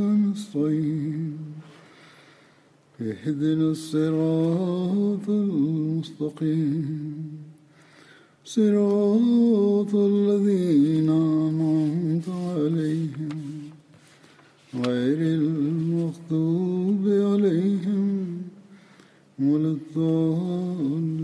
نستعين اهدنا الصراط المستقيم. صراط الذين أنعمت عليهم. غير المغضوب عليهم ولا الضالين.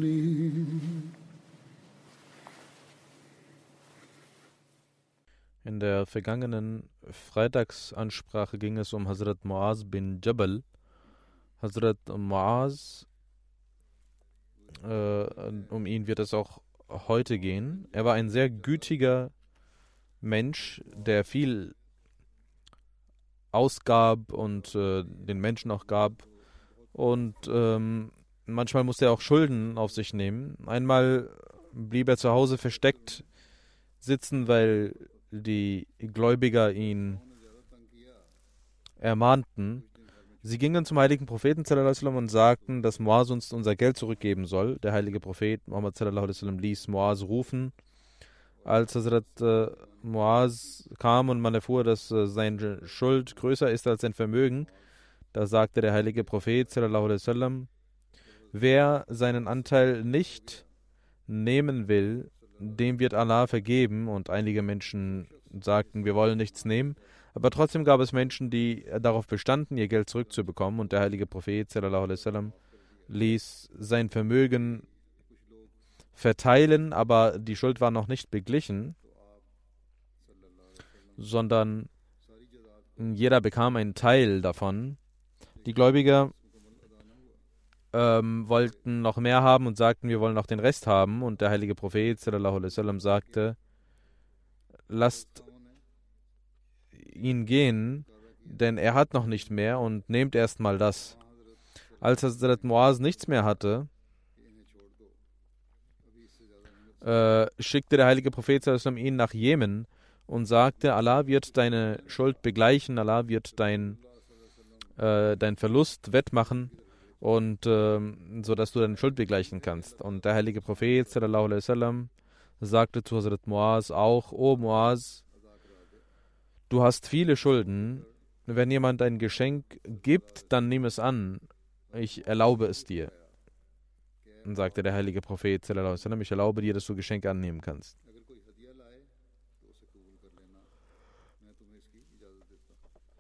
In der vergangenen Freitagsansprache ging es um Hazrat Muaz bin Jabal. Hazrat Muaz, äh, um ihn wird es auch heute gehen. Er war ein sehr gütiger Mensch, der viel ausgab und äh, den Menschen auch gab. Und ähm, manchmal musste er auch Schulden auf sich nehmen. Einmal blieb er zu Hause versteckt sitzen, weil die Gläubiger ihn ermahnten. Sie gingen zum heiligen Propheten und sagten, dass Moaz uns unser Geld zurückgeben soll. Der heilige Prophet Muhammad ließ Moaz rufen. Als Hazrat äh, kam und man erfuhr, dass äh, seine Schuld größer ist als sein Vermögen, da sagte der heilige Prophet wer seinen Anteil nicht nehmen will, dem wird Allah vergeben. Und einige Menschen sagten, wir wollen nichts nehmen. Aber trotzdem gab es Menschen, die darauf bestanden, ihr Geld zurückzubekommen. Und der heilige Prophet sallam, ließ sein Vermögen verteilen, aber die Schuld war noch nicht beglichen, sondern jeder bekam einen Teil davon. Die Gläubiger ähm, wollten noch mehr haben und sagten, wir wollen noch den Rest haben. Und der heilige Prophet sallam, sagte, lasst ihn gehen, denn er hat noch nicht mehr und nehmt erstmal das. Als Hazrat Muaz nichts mehr hatte, äh, schickte der heilige Prophet sallam, ihn nach Jemen und sagte, Allah wird deine Schuld begleichen, Allah wird dein, äh, dein Verlust wettmachen und ähm, so dass du deine Schuld begleichen kannst. Und der heilige Prophet sallam, sagte zu Hazrat Muaz auch, O Muaz, du hast viele Schulden. Wenn jemand ein Geschenk gibt, dann nimm es an. Ich erlaube es dir. Und sagte der heilige Prophet sallam, ich erlaube dir, dass du Geschenke annehmen kannst.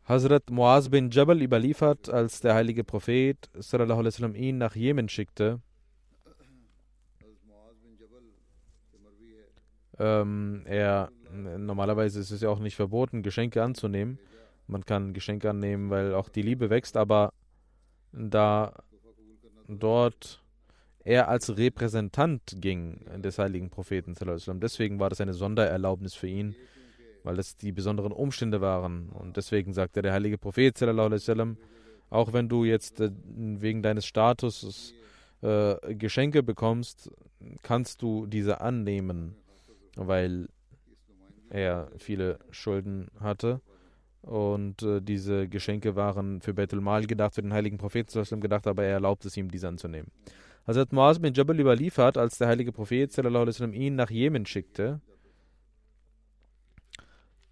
Hazrat Muaz bin Jabal überliefert, als der heilige Prophet sallam, ihn nach Jemen schickte. Ähm, er, normalerweise ist es ja auch nicht verboten, Geschenke anzunehmen. Man kann Geschenke annehmen, weil auch die Liebe wächst, aber da dort er als Repräsentant ging des heiligen Propheten, deswegen war das eine Sondererlaubnis für ihn, weil es die besonderen Umstände waren. Und deswegen sagte der heilige Prophet, sallam, auch wenn du jetzt äh, wegen deines Status äh, Geschenke bekommst, kannst du diese annehmen, weil er viele Schulden hatte. Und äh, diese Geschenke waren für Betel Mal gedacht, für den heiligen Propheten gedacht, aber er erlaubt es ihm, diese anzunehmen. Hazrat Muaz bin Jabal überliefert, als der heilige Prophet sallam, ihn nach Jemen schickte,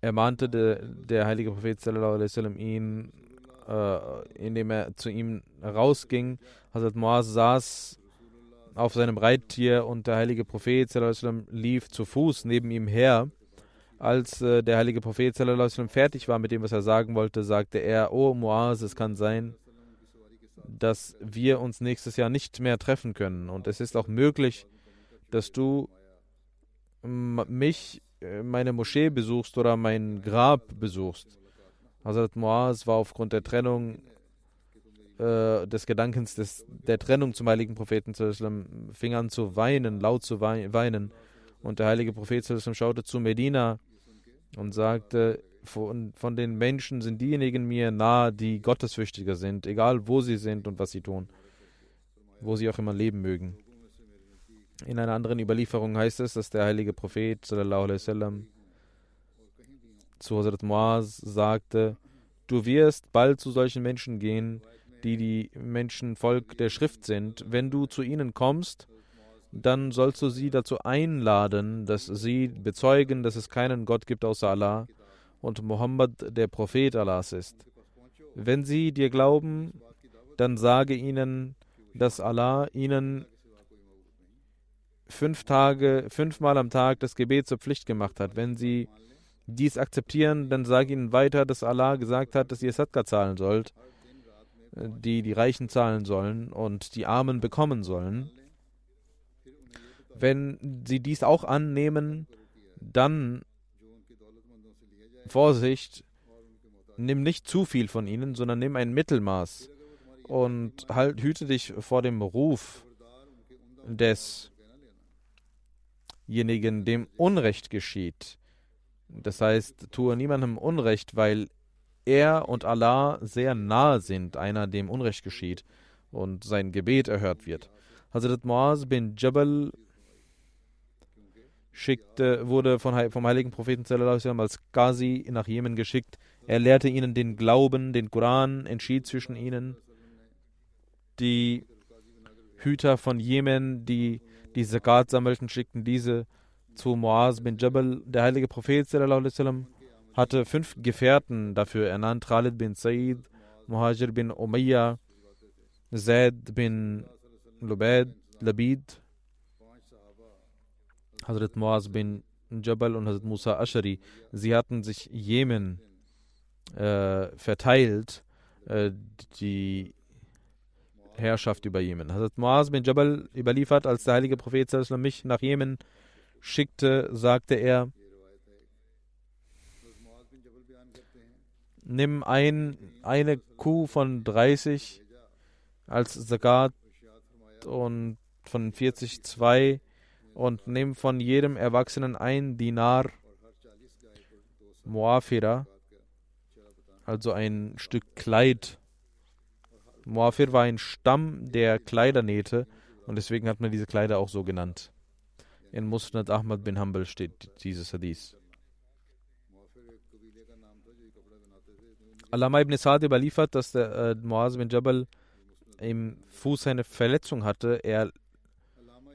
ermahnte der, der heilige Prophet sallam, ihn, äh, indem er zu ihm rausging. Hazrat Muaz saß auf seinem Reittier und der heilige Prophet sallam, lief zu Fuß neben ihm her. Als äh, der heilige Prophet sallam, fertig war mit dem, was er sagen wollte, sagte er, oh Muaz, es kann sein, dass wir uns nächstes Jahr nicht mehr treffen können. Und es ist auch möglich, dass du mich, meine Moschee besuchst oder mein Grab besuchst. Hazrat Muaz war aufgrund der Trennung äh, des Gedankens des, der Trennung zum heiligen Propheten fing an zu weinen, laut zu weinen. Und der heilige Prophet schaute zu Medina und sagte, von, von den Menschen sind diejenigen mir nahe, die gottesfürchtiger sind, egal wo sie sind und was sie tun, wo sie auch immer leben mögen. In einer anderen Überlieferung heißt es, dass der heilige Prophet sallam, zu Hazrat Muaz sagte, du wirst bald zu solchen Menschen gehen, die die Menschen Volk der Schrift sind. Wenn du zu ihnen kommst, dann sollst du sie dazu einladen, dass sie bezeugen, dass es keinen Gott gibt außer Allah und Mohammed der Prophet Allahs ist. Wenn sie dir glauben, dann sage ihnen, dass Allah ihnen fünf Tage, fünfmal am Tag das Gebet zur Pflicht gemacht hat. Wenn sie dies akzeptieren, dann sage ihnen weiter, dass Allah gesagt hat, dass ihr Sadqa zahlen sollt, die die Reichen zahlen sollen und die Armen bekommen sollen. Wenn sie dies auch annehmen, dann Vorsicht, nimm nicht zu viel von ihnen, sondern nimm ein Mittelmaß und halt, hüte dich vor dem Ruf desjenigen, dem Unrecht geschieht. Das heißt, tue niemandem Unrecht, weil er und Allah sehr nahe sind, einer dem Unrecht geschieht und sein Gebet erhört wird. Hazrat Muaz bin Jabal schickte, wurde von, vom heiligen Propheten als Qazi nach Jemen geschickt. Er lehrte ihnen den Glauben, den Koran, entschied zwischen ihnen. Die Hüter von Jemen, die die Zakat sammelten, schickten diese zu Muaz bin Jabal. Der heilige Prophet hatte fünf Gefährten dafür ernannt: Khalid bin Said, Muhajir bin Umayyah, Zaid bin Lubaid, Labid Hazrat Muaz bin Jabal und Hazrat Musa Ashari, sie hatten sich Jemen äh, verteilt, äh, die Herrschaft über Jemen. Hazrat Muaz bin Jabal überliefert, als der heilige Prophet mich nach Jemen schickte, sagte er, nimm ein, eine Kuh von 30 als Zakat und von 40 zwei und nimm von jedem Erwachsenen ein Dinar Muafira, also ein Stück Kleid. Muafir war ein Stamm, der Kleider nähte und deswegen hat man diese Kleider auch so genannt. In Musnad Ahmad bin Hanbal steht dieses Hadith. Alama ibn Sa'd überliefert, dass der äh, Muaz bin Jabal im Fuß eine Verletzung hatte. Er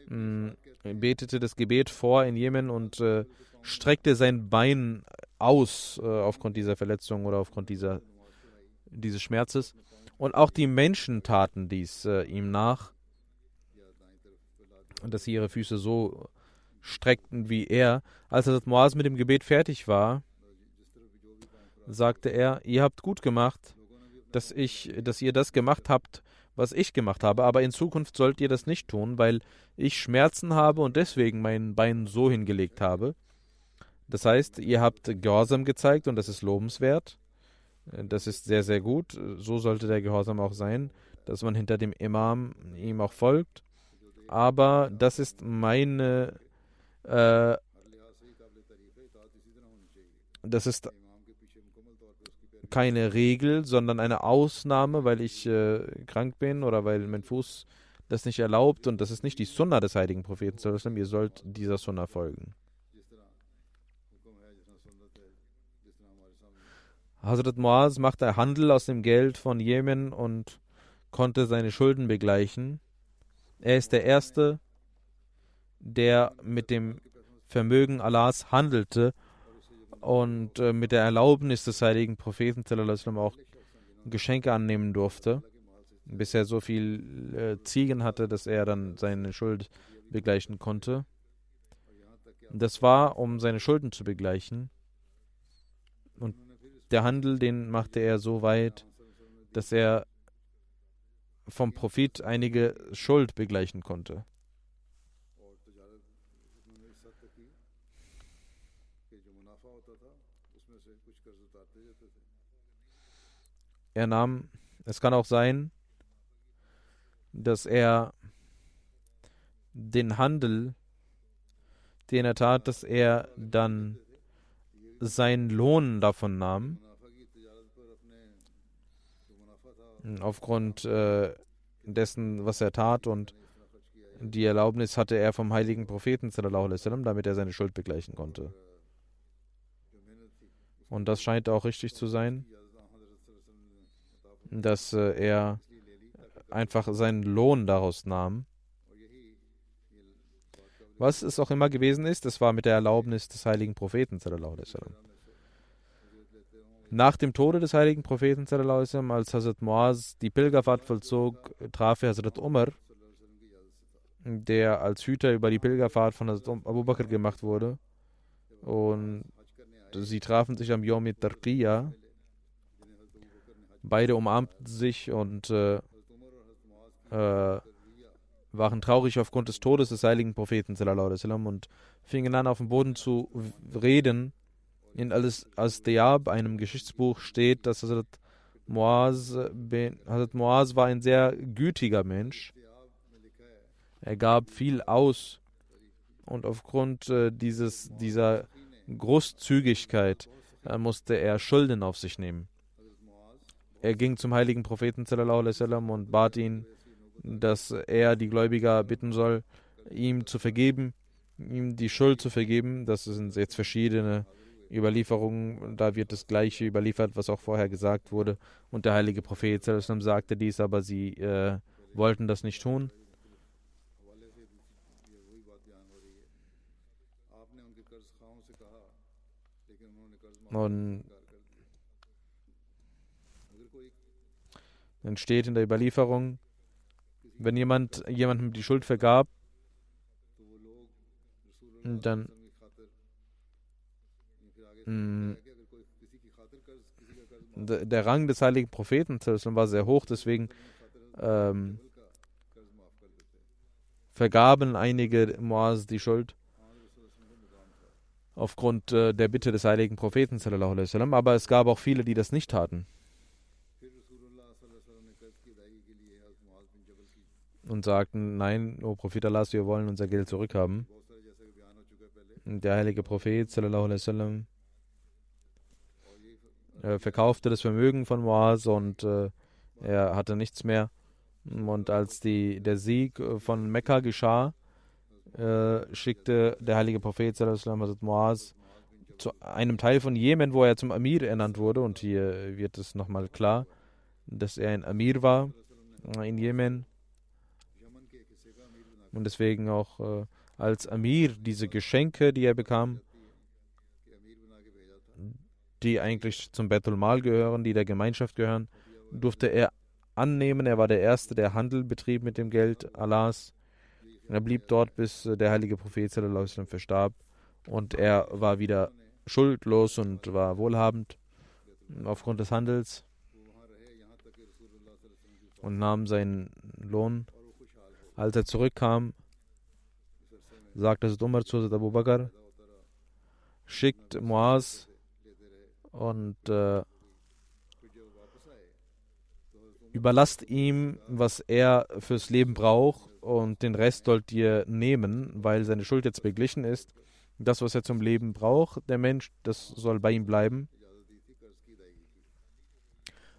mh, betete das Gebet vor in Jemen und äh, streckte sein Bein aus äh, aufgrund dieser Verletzung oder aufgrund dieser, dieses Schmerzes. Und auch die Menschen taten dies äh, ihm nach, dass sie ihre Füße so streckten wie er. Als Hazrat Moaz mit dem Gebet fertig war, sagte er, ihr habt gut gemacht, dass, ich, dass ihr das gemacht habt, was ich gemacht habe, aber in Zukunft sollt ihr das nicht tun, weil ich Schmerzen habe und deswegen mein Bein so hingelegt habe. Das heißt, ihr habt Gehorsam gezeigt und das ist lobenswert. Das ist sehr, sehr gut. So sollte der Gehorsam auch sein, dass man hinter dem Imam ihm auch folgt. Aber das ist meine, äh, das ist keine Regel, sondern eine Ausnahme, weil ich äh, krank bin oder weil mein Fuß das nicht erlaubt und das ist nicht die Sunna des heiligen Propheten. Ihr sollt dieser Sunna folgen. Hazrat Muaz machte Handel aus dem Geld von Jemen und konnte seine Schulden begleichen. Er ist der Erste, der mit dem Vermögen Allahs handelte und äh, mit der Erlaubnis des heiligen Propheten auch Geschenke annehmen durfte, bis er so viel äh, Ziegen hatte, dass er dann seine Schuld begleichen konnte. Das war, um seine Schulden zu begleichen. Der Handel, den machte er so weit, dass er vom Profit einige Schuld begleichen konnte. Er nahm, es kann auch sein, dass er den Handel, den er tat, dass er dann seinen Lohn davon nahm, aufgrund äh, dessen, was er tat und die Erlaubnis hatte er vom heiligen Propheten, damit er seine Schuld begleichen konnte. Und das scheint auch richtig zu sein, dass äh, er einfach seinen Lohn daraus nahm. Was es auch immer gewesen ist, das war mit der Erlaubnis des heiligen Propheten. Nach dem Tode des heiligen Propheten, als Hazrat Muaz die Pilgerfahrt vollzog, traf er Hazrat Umar, der als Hüter über die Pilgerfahrt von Hazrat Abu Bakr gemacht wurde. Und sie trafen sich am Yom Tarqiyya. Beide umarmten sich und äh, äh, waren traurig aufgrund des Todes des heiligen Propheten und fingen an auf dem Boden zu reden in Al-Diyab, einem Geschichtsbuch, steht, dass Hazrat Muaz, Hazrat Muaz war ein sehr gütiger Mensch. Er gab viel aus und aufgrund äh, dieses, dieser Großzügigkeit äh, musste er Schulden auf sich nehmen. Er ging zum heiligen Propheten und bat ihn, dass er die Gläubiger bitten soll, ihm zu vergeben, ihm die Schuld zu vergeben. Das sind jetzt verschiedene Überlieferungen, da wird das Gleiche überliefert, was auch vorher gesagt wurde. Und der heilige Prophet sagte dies, aber sie äh, wollten das nicht tun. Und dann steht in der Überlieferung, wenn jemand jemandem die Schuld vergab, dann Mm. der Rang des heiligen Propheten war sehr hoch, deswegen ähm, vergaben einige Moaz die Schuld aufgrund äh, der Bitte des heiligen Propheten, aber es gab auch viele, die das nicht taten. Und sagten, nein, o Prophet Allah, wir wollen unser Geld zurückhaben. Der heilige Prophet, sallallahu alaihi wasallam, er verkaufte das Vermögen von Moaz und äh, er hatte nichts mehr. Und als die, der Sieg äh, von Mekka geschah, äh, schickte der heilige Prophet Hazrat Moaz zu einem Teil von Jemen, wo er zum Amir ernannt wurde. Und hier wird es nochmal klar, dass er ein Amir war in Jemen. Und deswegen auch äh, als Amir diese Geschenke, die er bekam, die eigentlich zum Betul Mal gehören, die der Gemeinschaft gehören, durfte er annehmen. Er war der Erste, der Handel betrieb mit dem Geld Allahs. Er blieb dort, bis der heilige Prophet verstarb. Und er war wieder schuldlos und war wohlhabend aufgrund des Handels und nahm seinen Lohn. Als er zurückkam, sagte es Umar zu Abu Bakr, schickt Muaz und äh, überlasst ihm, was er fürs Leben braucht und den Rest sollt ihr nehmen, weil seine Schuld jetzt beglichen ist. Das, was er zum Leben braucht, der Mensch, das soll bei ihm bleiben.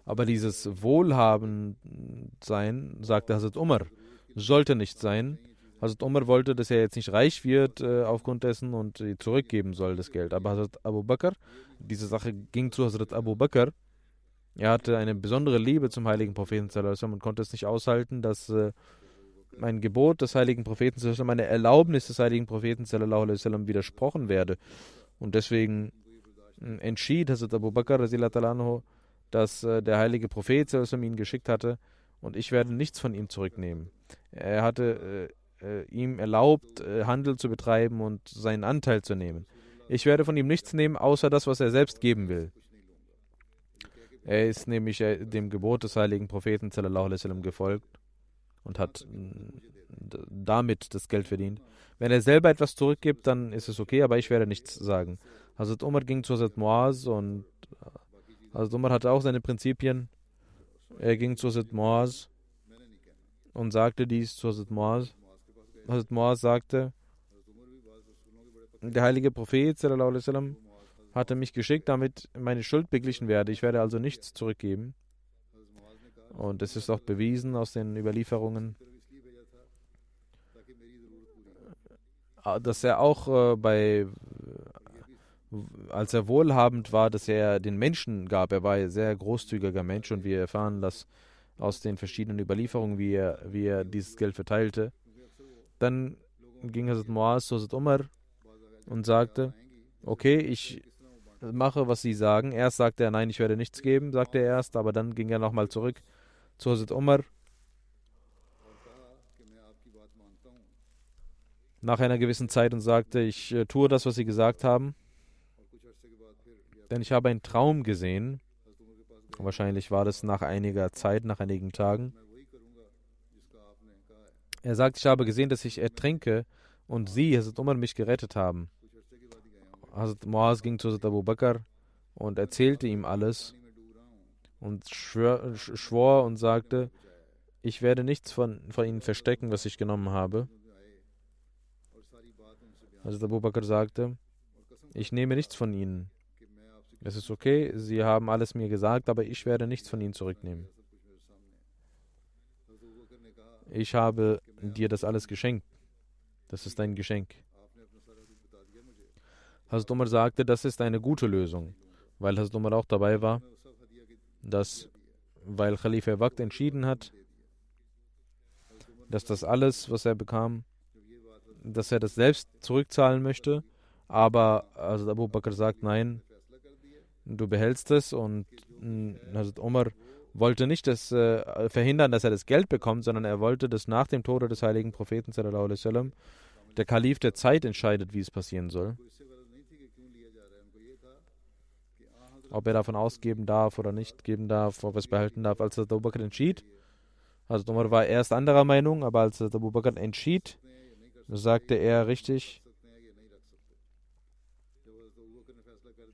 Aber dieses Wohlhabensein, sagte Hazrat Umar, sollte nicht sein. Hazrat Umar wollte, dass er jetzt nicht reich wird äh, aufgrund dessen und zurückgeben soll das Geld. Aber Hazrat Abu Bakr, diese Sache ging zu Hazrat Abu Bakr. Er hatte eine besondere Liebe zum heiligen Propheten und konnte es nicht aushalten, dass äh, ein Gebot des heiligen Propheten, eine Erlaubnis des heiligen Propheten widersprochen werde. Und deswegen äh, entschied Hazrat Abu Bakr, dass äh, der heilige Prophet ihn geschickt hatte und ich werde nichts von ihm zurücknehmen. Er hatte äh, äh, ihm erlaubt, äh, Handel zu betreiben und seinen Anteil zu nehmen. Ich werde von ihm nichts nehmen, außer das, was er selbst geben will. Er ist nämlich äh, dem Gebot des heiligen Propheten sallam, gefolgt und hat damit das Geld verdient. Wenn er selber etwas zurückgibt, dann ist es okay, aber ich werde nichts sagen. Hazrat Umar ging zu Hazrat Muaz und Hazrat Umar hatte auch seine Prinzipien. Er ging zu Hazrat Muaz und sagte dies zu Hazrat Muaz. Hazrat Muaz sagte, der heilige Prophet sallam, hatte mich geschickt, damit meine Schuld beglichen werde. Ich werde also nichts zurückgeben. Und es ist auch bewiesen aus den Überlieferungen, äh, dass er auch äh, bei, als er wohlhabend war, dass er den Menschen gab. Er war ein sehr großzügiger Mensch und wir erfahren das aus den verschiedenen Überlieferungen, wie er, wie er dieses Geld verteilte. Dann ging Hazrat Muaz zu Hazrat Umar und sagte, okay, ich mache, was Sie sagen. Erst sagte er, nein, ich werde nichts geben, sagte er erst, aber dann ging er nochmal zurück zu Hazrat Umar. Nach einer gewissen Zeit und sagte, ich äh, tue das, was Sie gesagt haben, denn ich habe einen Traum gesehen. Wahrscheinlich war das nach einiger Zeit, nach einigen Tagen. Er sagt, ich habe gesehen, dass ich ertrinke und Sie, Hazrat Umar, mich gerettet haben. Hazrat Muaz ging zu Hazrat Abu Bakr und erzählte ihm alles und schwor und sagte, ich werde nichts von, von ihnen verstecken, was ich genommen habe. Hazrat Abu Bakr sagte, ich nehme nichts von ihnen. Es ist okay, sie haben alles mir gesagt, aber ich werde nichts von ihnen zurücknehmen. Ich habe dir das alles geschenkt. Das ist ein Geschenk. Hazrat sagte, das ist eine gute Lösung, weil Hazrat auch dabei war, dass, weil Khalifa Waqt entschieden hat, dass das alles, was er bekam, dass er das selbst zurückzahlen möchte, aber also Abu Bakr sagt, nein, du behältst es und Hazrat Umar wollte nicht das, äh, verhindern, dass er das Geld bekommt, sondern er wollte, dass nach dem Tode des heiligen Propheten sallam, der Kalif der Zeit entscheidet, wie es passieren soll. ob er davon ausgeben darf oder nicht geben darf, ob er es behalten darf. Als Abu Bakr entschied, also Umar war erst anderer Meinung, aber als Abu Bakr entschied, sagte er richtig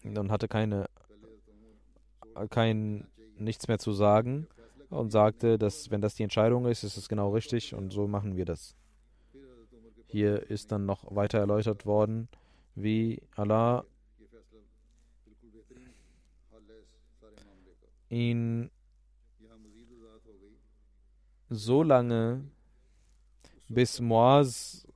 und hatte keine, kein, nichts mehr zu sagen und sagte, dass wenn das die Entscheidung ist, ist es genau richtig und so machen wir das. Hier ist dann noch weiter erläutert worden, wie Allah ihn so lange, bis Moaz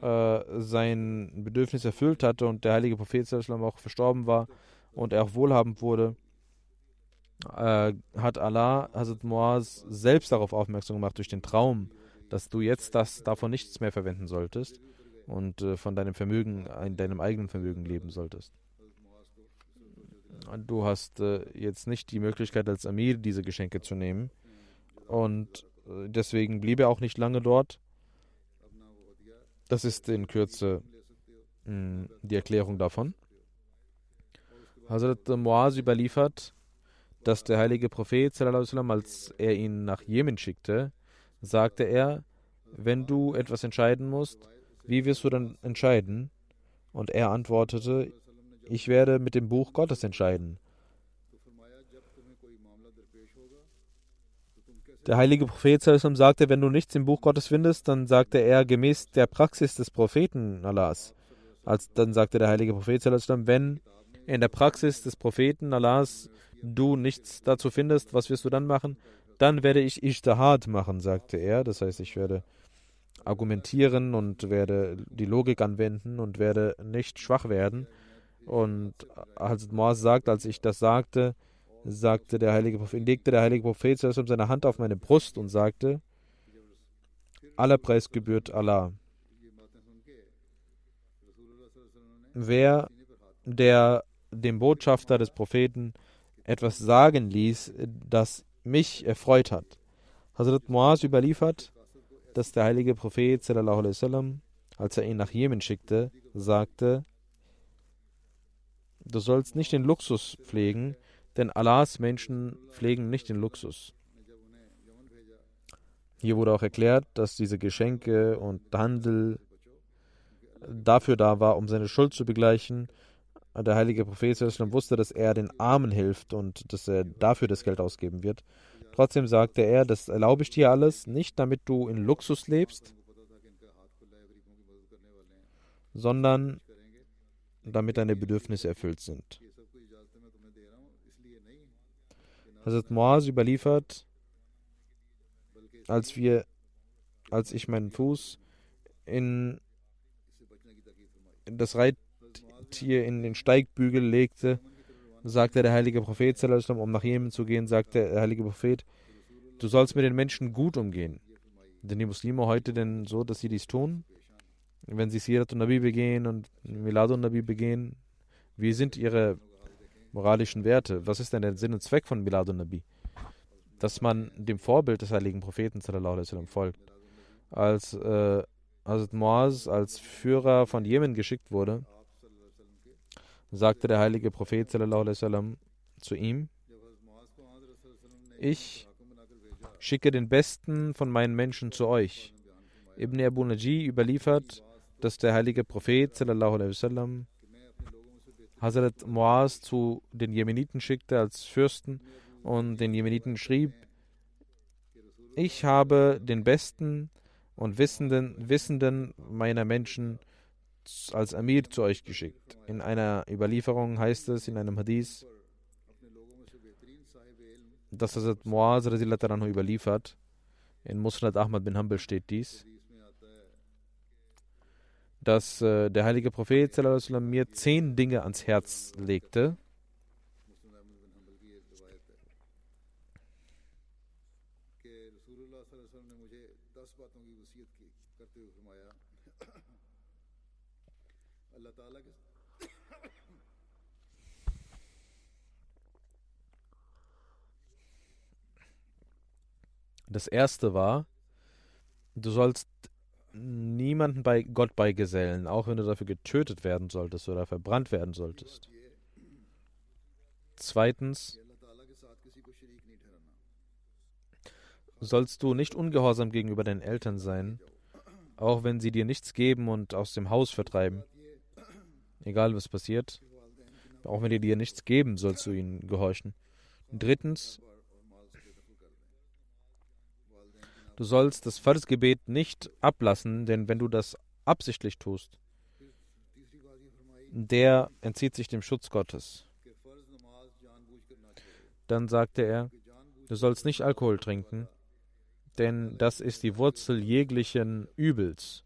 äh, sein Bedürfnis erfüllt hatte und der heilige Prophet auch verstorben war und er auch wohlhabend wurde, äh, hat Allah Hazrat Moaz selbst darauf aufmerksam gemacht durch den Traum, dass du jetzt das davon nichts mehr verwenden solltest und äh, von deinem Vermögen, in deinem eigenen Vermögen leben solltest. Du hast äh, jetzt nicht die Möglichkeit als Amir diese Geschenke zu nehmen. Und äh, deswegen blieb er auch nicht lange dort. Das ist in Kürze mh, hm, die Erklärung davon. Hazrat Muaz überliefert, dass der heilige Prophet, als er ihn nach Jemen schickte, sagte er, wenn du etwas entscheiden musst, wie wirst du dann entscheiden? Und er antwortete, ich werde mit dem Buch Gottes entscheiden. Der heilige Prophet sagte, wenn du nichts im Buch Gottes findest, dann sagte er gemäß der Praxis des Propheten Allahs. Als, dann sagte der heilige Prophet, wenn in der Praxis des Propheten Allahs du nichts dazu findest, was wirst du dann machen? Dann werde ich Ishtahad machen, sagte er. Das heißt, ich werde argumentieren und werde die Logik anwenden und werde nicht schwach werden. Und Hazrat Moaz sagt, als ich das sagte, sagte der heilige Prophet, legte der heilige Prophet seine Hand auf meine Brust und sagte, aller Preis gebührt Allah. Wer der dem Botschafter des Propheten etwas sagen ließ, das mich erfreut hat. Hazrat Moaz überliefert, dass der heilige Prophet, sallam, als er ihn nach Jemen schickte, sagte, du sollst nicht den Luxus pflegen, denn Allahs Menschen pflegen nicht den Luxus. Hier wurde auch erklärt, dass diese Geschenke und Handel dafür da war, um seine Schuld zu begleichen. Der heilige Prophet wusste, dass er den Armen hilft und dass er dafür das Geld ausgeben wird. Trotzdem sagte er, das erlaube ich dir alles, nicht damit du in Luxus lebst, sondern damit deine Bedürfnisse erfüllt sind. Hazrat Moaz überliefert, als wir, als ich meinen Fuß in das Reittier in den Steigbügel legte, sagte der heilige Prophet, um nach Jemen zu gehen, sagte der heilige Prophet, du sollst mit den Menschen gut umgehen. Denn die Muslime heute denn so, dass sie dies tun? Wenn sie Sirat und Nabi begehen und Milad und Nabi begehen, wie sind ihre moralischen Werte? Was ist denn der Sinn und Zweck von Milad und Nabi? Dass man dem Vorbild des heiligen Propheten sallam, folgt. Als äh, Hazrat Moaz als Führer von Jemen geschickt wurde, sagte der heilige Prophet sallam, zu ihm, ich schicke den Besten von meinen Menschen zu euch. Ibn Abu Naji überliefert, dass der heilige Prophet sallam, Hazrat Muaz zu den Jemeniten schickte als Fürsten und den Jemeniten schrieb, ich habe den Besten und Wissenden, Wissenden meiner Menschen als Amir zu euch geschickt. In einer Überlieferung heißt es, in einem Hadith, dass Hazrat Muaz überliefert. In Musnad Ahmad bin Hanbal steht dies, dass äh, der heilige Prophet mir zehn Dinge ans Herz legte. Das erste war, du sollst niemanden bei Gott beigesellen, auch wenn du dafür getötet werden solltest oder verbrannt werden solltest. Zweitens, sollst du nicht ungehorsam gegenüber deinen Eltern sein, auch wenn sie dir nichts geben und aus dem Haus vertreiben. Egal was passiert, auch wenn die dir nichts geben, sollst du ihnen gehorchen. Drittens, Du sollst das Farsgebet nicht ablassen, denn wenn du das absichtlich tust, der entzieht sich dem Schutz Gottes. Dann sagte er, du sollst nicht Alkohol trinken, denn das ist die Wurzel jeglichen Übels.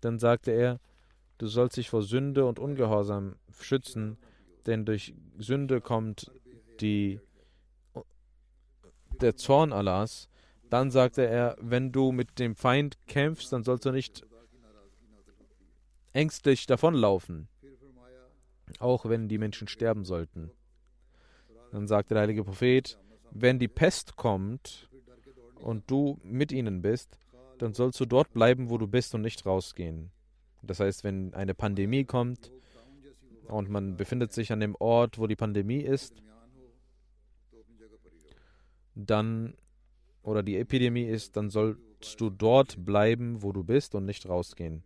Dann sagte er, du sollst dich vor Sünde und Ungehorsam schützen, denn durch Sünde kommt die, der Zorn Allahs dann sagte er, wenn du mit dem Feind kämpfst, dann sollst du nicht ängstlich davonlaufen, auch wenn die Menschen sterben sollten. Dann sagte der heilige Prophet, wenn die Pest kommt und du mit ihnen bist, dann sollst du dort bleiben, wo du bist und nicht rausgehen. Das heißt, wenn eine Pandemie kommt und man befindet sich an dem Ort, wo die Pandemie ist, dann oder die Epidemie ist, dann sollst du dort bleiben, wo du bist und nicht rausgehen.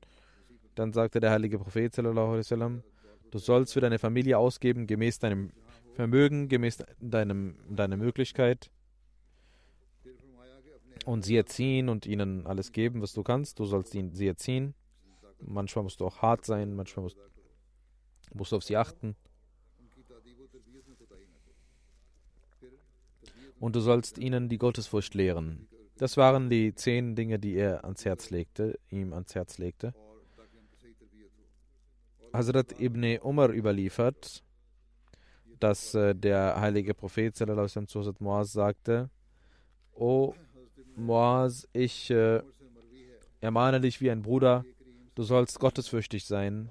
Dann sagte der heilige Prophet, sallam, du sollst für deine Familie ausgeben, gemäß deinem Vermögen, gemäß deinem, deiner Möglichkeit. Und sie erziehen und ihnen alles geben, was du kannst. Du sollst ihn, sie erziehen. Manchmal musst du auch hart sein, manchmal musst, musst du auf sie achten. Und du sollst ihnen die Gottesfurcht lehren. Das waren die zehn Dinge, die er ans Herz legte, ihm ans Herz legte. Hazrat ibn Umar überliefert, dass äh, der heilige Prophet zu Muaz sagte, O Muaz, ich äh, ermahne dich wie ein Bruder, du sollst gottesfürchtig sein.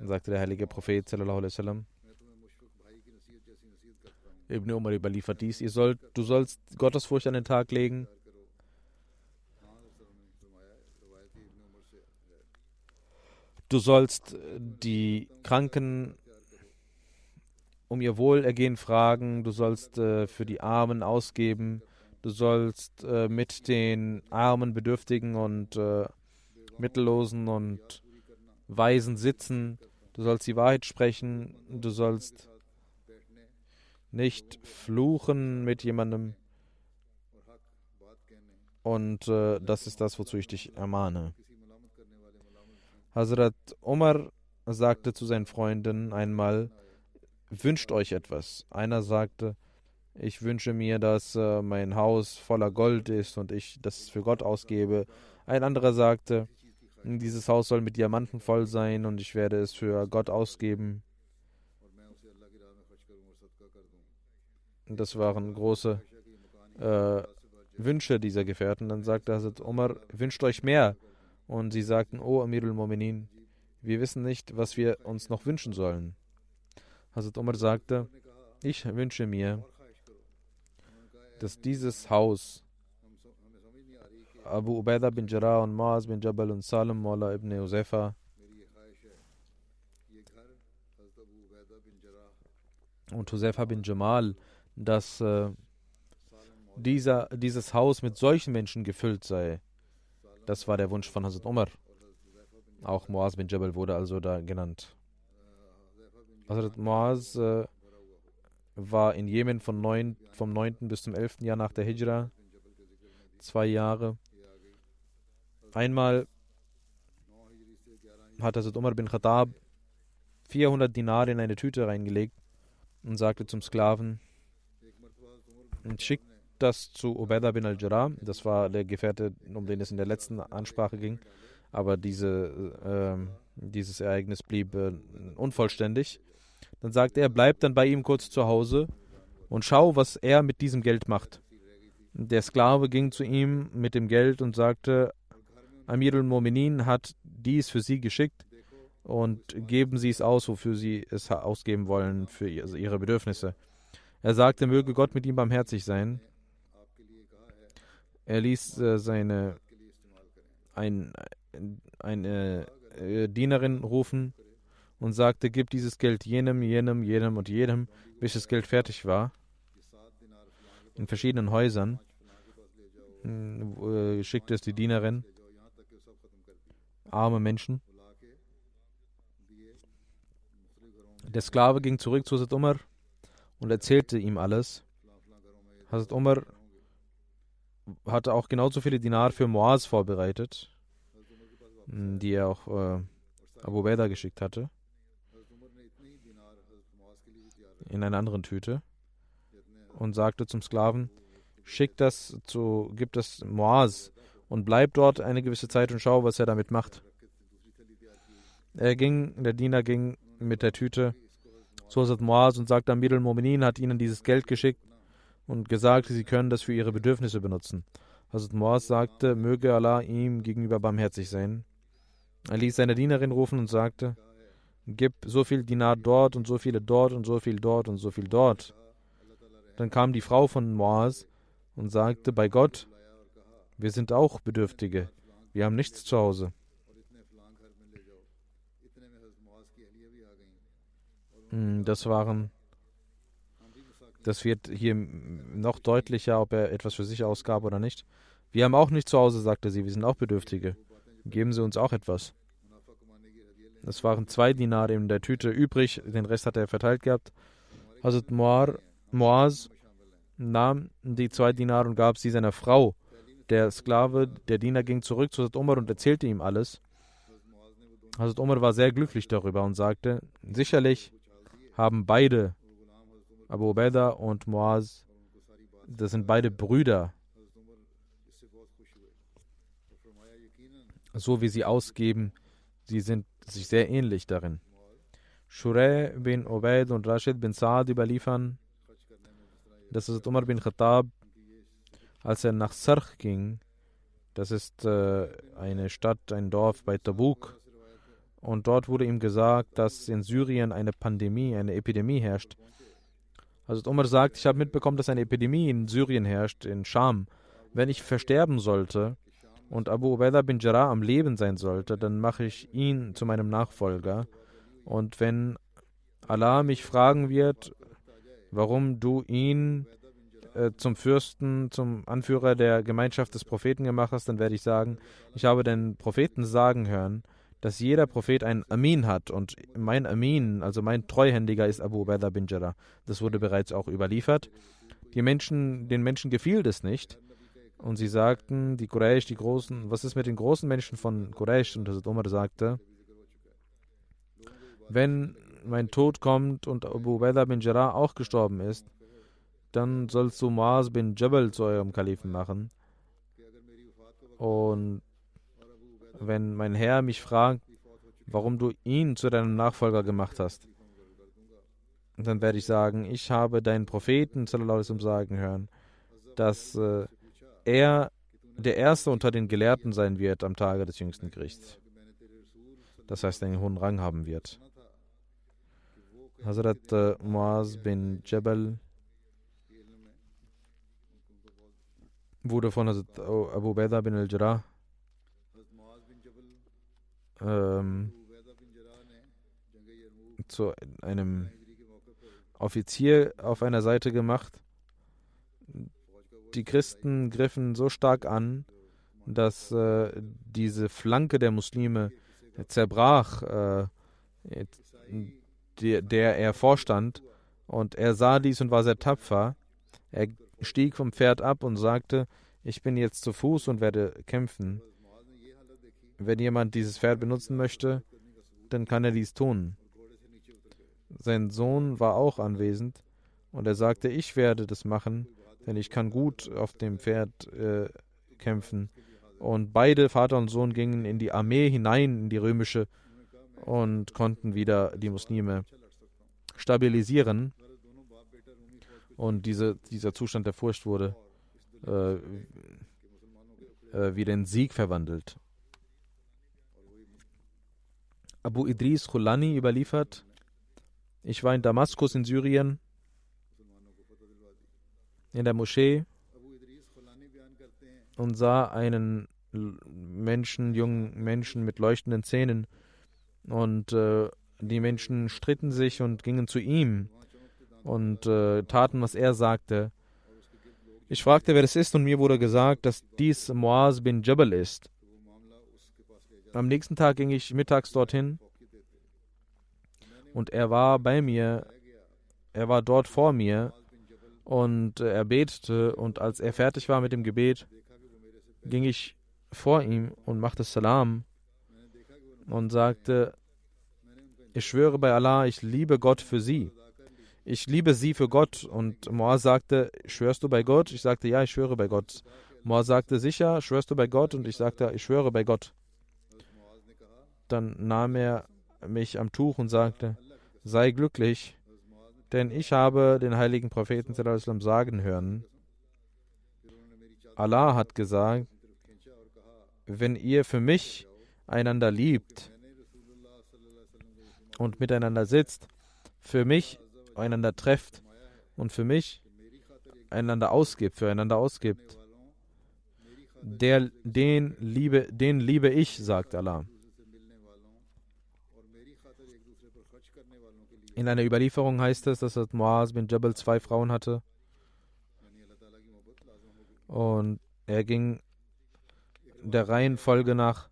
Sagte der heilige Prophet Ibn Umar überliefert dies. Ihr sollt, du sollst Gottesfurcht an den Tag legen. Du sollst äh, die Kranken um ihr Wohlergehen fragen. Du sollst äh, für die Armen ausgeben. Du sollst äh, mit den Armen, Bedürftigen und äh, Mittellosen und Weisen sitzen. Du sollst die Wahrheit sprechen. Du sollst nicht fluchen mit jemandem. Und äh, das ist das, wozu ich dich ermahne. Hazrat Omar sagte zu seinen Freunden einmal, wünscht euch etwas. Einer sagte, ich wünsche mir, dass äh, mein Haus voller Gold ist und ich das für Gott ausgebe. Ein anderer sagte, dieses Haus soll mit Diamanten voll sein und ich werde es für Gott ausgeben. Das waren große äh, Wünsche dieser Gefährten. Dann sagte Hazrat Omar, wünscht euch mehr. Und sie sagten, O Amirul Mominin, wir wissen nicht, was wir uns noch wünschen sollen. Hazrat Umar sagte, ich wünsche mir, dass dieses Haus Abu Ubaidah bin Jarrah und Maaz bin Jabal und Salim Maula ibn Uzefa und Husefa bin Jamal, dass äh, dieser, dieses Haus mit solchen Menschen gefüllt sei. Das war der Wunsch von Hazrat Umar. Auch Muaz bin Jabal wurde also da genannt. Hazrat Muaz äh, war in Jemen von 9, vom 9. bis zum 11. Jahr nach der Hijra. Zwei Jahre. Einmal hat Hazrat Umar bin Khattab 400 Dinare in eine Tüte reingelegt und sagte zum Sklaven, schickt das zu Ubaidah bin al-Jarrah. Das war der Gefährte, um den es in der letzten Ansprache ging. Aber diese, äh, dieses Ereignis blieb äh, unvollständig. Dann sagte er, bleib dann bei ihm kurz zu Hause und schau, was er mit diesem Geld macht. Der Sklave ging zu ihm mit dem Geld und sagte, Amir al-Mominin hat dies für sie geschickt und geben Sie es aus, wofür Sie es ausgeben wollen, für Ihre Bedürfnisse. Er sagte, möge Gott mit ihm barmherzig sein. Er ließ äh, seine ein, eine äh, Dienerin rufen und sagte, gib dieses Geld jenem, jenem, jenem und jedem, bis das Geld fertig war. In verschiedenen Häusern äh, schickte es die Dienerin, arme Menschen. Der Sklave ging zurück zu Hazrat Umar und erzählte ihm alles. Hazrat Umar hatte auch genauso viele Dinar für Moaz vorbereitet, die er auch äh, Abu Beda geschickt hatte. In einer anderen Tüte. Und sagte zum Sklaven: Schick das zu, gib das Moaz und bleib dort eine gewisse Zeit und schau, was er damit macht. Er ging, der Diener ging mit der Tüte zu Hazrat Moaz und sagte, Amir al-Mominin hat ihnen dieses Geld geschickt und gesagt, sie können das für ihre Bedürfnisse benutzen. Hazrat Moaz sagte, möge Allah ihm gegenüber barmherzig sein. Er ließ seine Dienerin rufen und sagte, gib so viel Dinar dort und so viele dort und so viel dort und so viel dort. Dann kam die Frau von Moaz und sagte, bei Gott, wir sind auch Bedürftige, wir haben nichts zu Hause. Das waren, das wird hier noch deutlicher, ob er etwas für sich ausgab oder nicht. Wir haben auch nicht zu Hause, sagte sie, wir sind auch Bedürftige. Geben Sie uns auch etwas. Es waren zwei Dinare in der Tüte übrig, den Rest hat er verteilt gehabt. Hazrat Muar, Muaz nahm die zwei Dinare und gab sie seiner Frau. Der Sklave, der Diener ging zurück zu Hazrat Umar und erzählte ihm alles. Hazrat Umar war sehr glücklich darüber und sagte, sicherlich haben beide, Abu Ubaidah und Muaz, das sind beide Brüder. So wie sie ausgeben, sie sind sich sehr ähnlich darin. Shureh bin Ubaid und Rashid bin Saad überliefern, dass es Umar bin Khattab, als er nach Sarch ging, das ist äh, eine Stadt, ein Dorf bei Tabuk, und dort wurde ihm gesagt, dass in Syrien eine Pandemie, eine Epidemie herrscht. Also Umar sagt, ich habe mitbekommen, dass eine Epidemie in Syrien herrscht, in Scham. Wenn ich versterben sollte und Abu Ubaidah bin Jarrah am Leben sein sollte, dann mache ich ihn zu meinem Nachfolger. Und wenn Allah mich fragen wird, warum du ihn äh, zum Fürsten, zum Anführer der Gemeinschaft des Propheten gemacht hast, dann werde ich sagen, ich habe den Propheten sagen hören, dass jeder Prophet einen Amin hat und mein Amin, also mein Treuhändiger ist Abu Ubaidah bin Jarrah. Das wurde bereits auch überliefert. Die Menschen, den Menschen gefiel das nicht. Und sie sagten, die Quraysh, die großen, was ist mit den großen Menschen von Quraysh? Und Hazrat Umar sagte, wenn mein Tod kommt und Abu Ubaidah bin Jarrah auch gestorben ist, dann sollst du Muaz bin Jabal zu eurem Kalifen machen. Und wenn mein Herr mich fragt, warum du ihn zu deinem Nachfolger gemacht hast, dann werde ich sagen, ich habe deinen Propheten sallam, sagen hören, dass äh, er der Erste unter den Gelehrten sein wird am Tage des jüngsten Gerichts. Das heißt, einen hohen Rang haben wird. Hazrat äh, Muaz bin Jabal wurde von Hazrat Abu Beda bin al-Jarrah ähm, zu einem Offizier auf einer Seite gemacht. Die Christen griffen so stark an, dass äh, diese Flanke der Muslime zerbrach, äh, der, der er vorstand. Und er sah dies und war sehr tapfer. Er stieg vom Pferd ab und sagte, ich bin jetzt zu Fuß und werde kämpfen. Wenn jemand dieses Pferd benutzen möchte, dann kann er dies tun. Sein Sohn war auch anwesend und er sagte, ich werde das machen, denn ich kann gut auf dem Pferd äh, kämpfen. Und beide, Vater und Sohn, gingen in die Armee hinein, in die römische, und konnten wieder die Muslime stabilisieren. Und diese, dieser Zustand der Furcht wurde äh, äh, wieder in Sieg verwandelt. Abu Idris Khulani überliefert, ich war in Damaskus in Syrien, in der Moschee und sah einen Menschen, jungen Menschen mit leuchtenden Zähnen. Und äh, die Menschen stritten sich und gingen zu ihm und äh, taten, was er sagte. Ich fragte, wer es ist, und mir wurde gesagt, dass dies Muaz bin Jabal ist. Am nächsten Tag ging ich mittags dorthin und er war bei mir, er war dort vor mir und er betete und als er fertig war mit dem Gebet, ging ich vor ihm und machte Salam und sagte, ich schwöre bei Allah, ich liebe Gott für sie. Ich liebe sie für Gott. Und Moaz sagte, schwörst du bei Gott? Ich sagte, ja, ich schwöre bei Gott. Moaz sagte, sicher, schwörst du bei Gott? Und ich sagte, ich schwöre bei Gott. Dann nahm er mich am Tuch und sagte, sei glücklich, denn ich habe den heiligen Propheten sagen hören, Allah hat gesagt, wenn ihr für mich einander liebt und miteinander sitzt, für mich einander trefft und für mich einander ausgibt, füreinander ausgibt, der, den, liebe, den liebe ich, sagt Allah. In einer Überlieferung heißt es, dass Muaz bin Jabal zwei Frauen hatte. Und er ging der Reihenfolge nach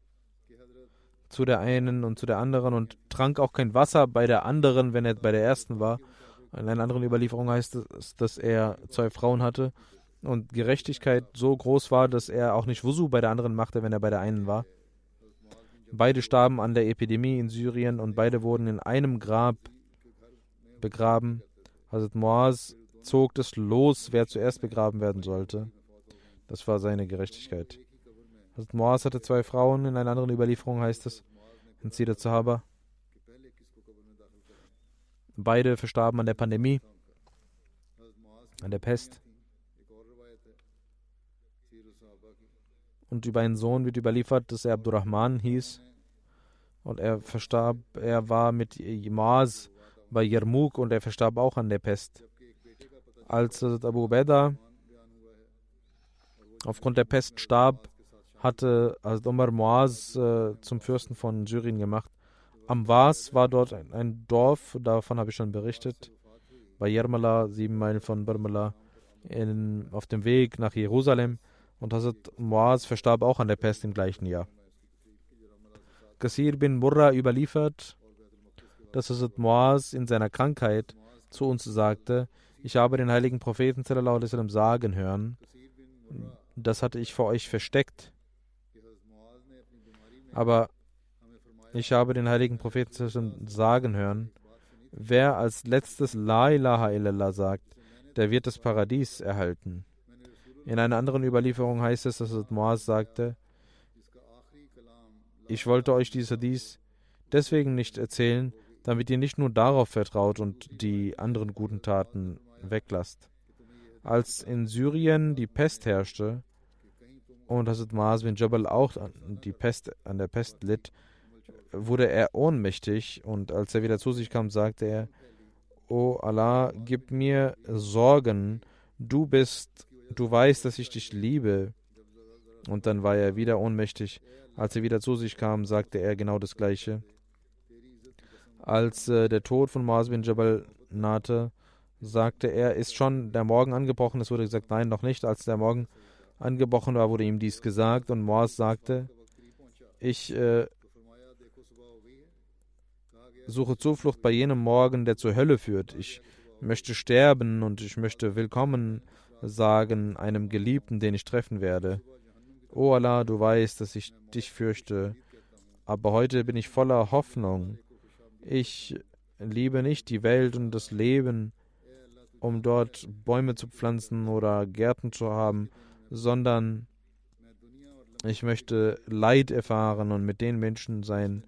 zu der einen und zu der anderen und trank auch kein Wasser bei der anderen, wenn er bei der ersten war. In einer anderen Überlieferung heißt es, dass er zwei Frauen hatte und Gerechtigkeit so groß war, dass er auch nicht Wusu bei der anderen machte, wenn er bei der einen war. Beide starben an der Epidemie in Syrien und beide wurden in einem Grab begraben. Hazrat Moaz zog das los, wer zuerst begraben werden sollte. Das war seine Gerechtigkeit. Hazrat Moaz hatte zwei Frauen, in einer anderen Überlieferung heißt es, in Sida Zahaba. Beide verstarben an der Pandemie, an der Pest. Und über einen Sohn wird überliefert, dass er Abdurrahman hieß. Und er verstarb, er war mit Maaz bei Yarmouk und er verstarb auch an der Pest. Als Abu Beda aufgrund der Pest starb, hatte Hazrat Omar Moaz äh, zum Fürsten von Syrien gemacht. Am Was war dort ein, ein Dorf, davon habe ich schon berichtet, bei Yermala, sieben Meilen von Barmala, in, auf dem Weg nach Jerusalem. Und Hazrat Moaz verstarb auch an der Pest im gleichen Jahr. Qasir bin Murra überliefert, dass Hazrat Moaz in seiner Krankheit zu uns sagte, ich habe den heiligen Propheten sallam, sagen hören, das hatte ich vor euch versteckt. Aber ich habe den heiligen Propheten sagen hören, wer als letztes La ilaha illallah sagt, der wird das Paradies erhalten. In einer anderen Überlieferung heißt es, dass Moaz sagte, ich wollte euch dies dies deswegen nicht erzählen, damit ihr nicht nur darauf vertraut und die anderen guten Taten weglasst. Als in Syrien die Pest herrschte und Hazrat Maas bin Jabal auch an, die Pest, an der Pest litt, wurde er ohnmächtig und als er wieder zu sich kam, sagte er, O Allah, gib mir Sorgen, du bist, du weißt, dass ich dich liebe. Und dann war er wieder ohnmächtig. Als er wieder zu sich kam, sagte er genau das Gleiche. Als äh, der Tod von Maas bin Jabal nahte, sagte er, ist schon der Morgen angebrochen? Es wurde gesagt, nein, noch nicht. Als der Morgen angebrochen war, wurde ihm dies gesagt und Moaz sagte, ich äh, suche Zuflucht bei jenem Morgen, der zur Hölle führt. Ich möchte sterben und ich möchte willkommen sagen einem Geliebten, den ich treffen werde. O Allah, du weißt, dass ich dich fürchte, aber heute bin ich voller Hoffnung. Ich liebe nicht die Welt und das Leben, um dort Bäume zu pflanzen oder Gärten zu haben, sondern ich möchte Leid erfahren und mit den Menschen sein,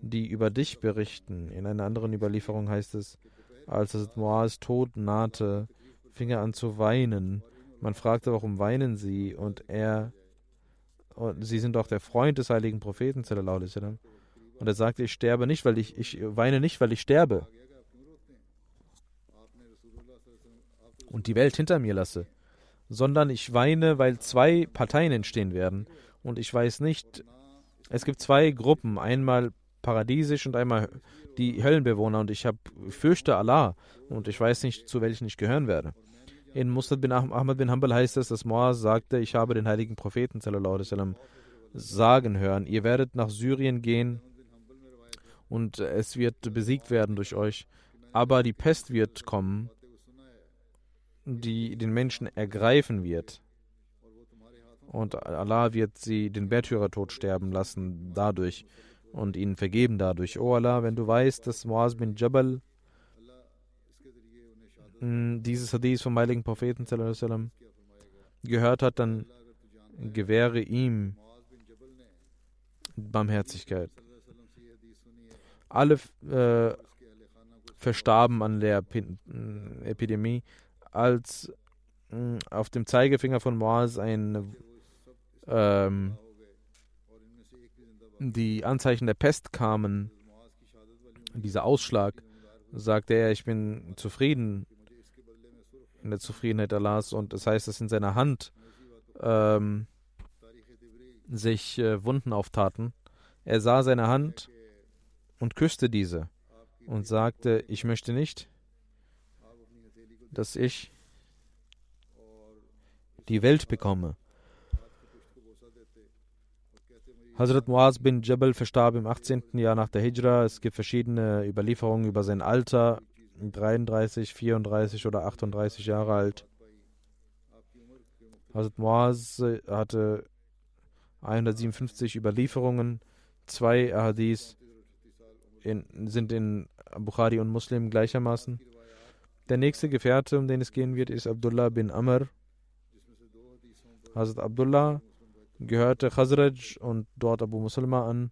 die über dich berichten. In einer anderen Überlieferung heißt es, als Moas Tod nahte, fing er an zu weinen. Man fragte, warum weinen sie? Und er, und sie sind doch der Freund des heiligen Propheten, und er sagte, ich sterbe nicht, weil ich, ich weine nicht, weil ich sterbe. Und die Welt hinter mir lasse, sondern ich weine, weil zwei Parteien entstehen werden. Und ich weiß nicht, es gibt zwei Gruppen, einmal paradiesisch und einmal die Höllenbewohner und ich hab, fürchte Allah und ich weiß nicht, zu welchen ich gehören werde. In Musnad bin Ahmad bin Hanbal heißt es, dass Moaz sagte, ich habe den heiligen Propheten sallam, sagen hören, ihr werdet nach Syrien gehen und es wird besiegt werden durch euch, aber die Pest wird kommen, die den Menschen ergreifen wird. Und Allah wird sie den Märtyrertod sterben lassen dadurch und ihnen vergeben dadurch. O Allah, wenn du weißt, dass Muaz bin Jabal hm, dieses Hadith vom heiligen Propheten gehört hat, dann gewähre ihm Barmherzigkeit. Alle äh, verstarben an der hm, Epidemie, als mh, hm, auf dem Zeigefinger von Moaz ein ähm, die Anzeichen der Pest kamen, dieser Ausschlag, sagte er, ich bin zufrieden in der Zufriedenheit Allahs und das heißt, dass in seiner Hand ähm, sich äh, Wunden auftaten. Er sah seine Hand und küsste diese und sagte, ich möchte nicht, dass ich die Welt bekomme. Hazrat Muaz bin Jabal verstarb im 18. Jahr nach der Hijra. Es gibt verschiedene Überlieferungen über sein Alter. 33, 34 oder 38 Jahre alt. Hazrat Muaz hatte 157 Überlieferungen. Zwei Ahadis in, sind in Bukhari und Muslim gleichermaßen. Der nächste Gefährte, um den es gehen wird, ist Abdullah bin Amr. Hazrat Abdullah gehörte Khazraj und dort Abu Muslima an.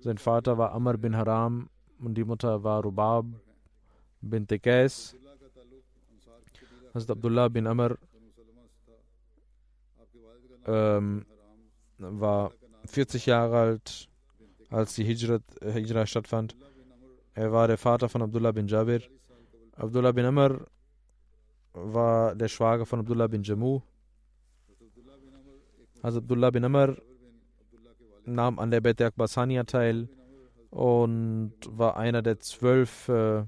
Sein Vater war Amr bin Haram und die Mutter war Rubab bin Tekais. Hazrat Abdullah bin Amr ähm, war 40 Jahre alt, als die Hijra, Hijra stattfand. Er war der Vater von Abdullah bin Jabir. Abdullah bin Amr war der Schwager von Abdullah bin Jammu. Also Abdullah bin Amr nahm an der Bet Akbasania teil und war einer der zwölf äh,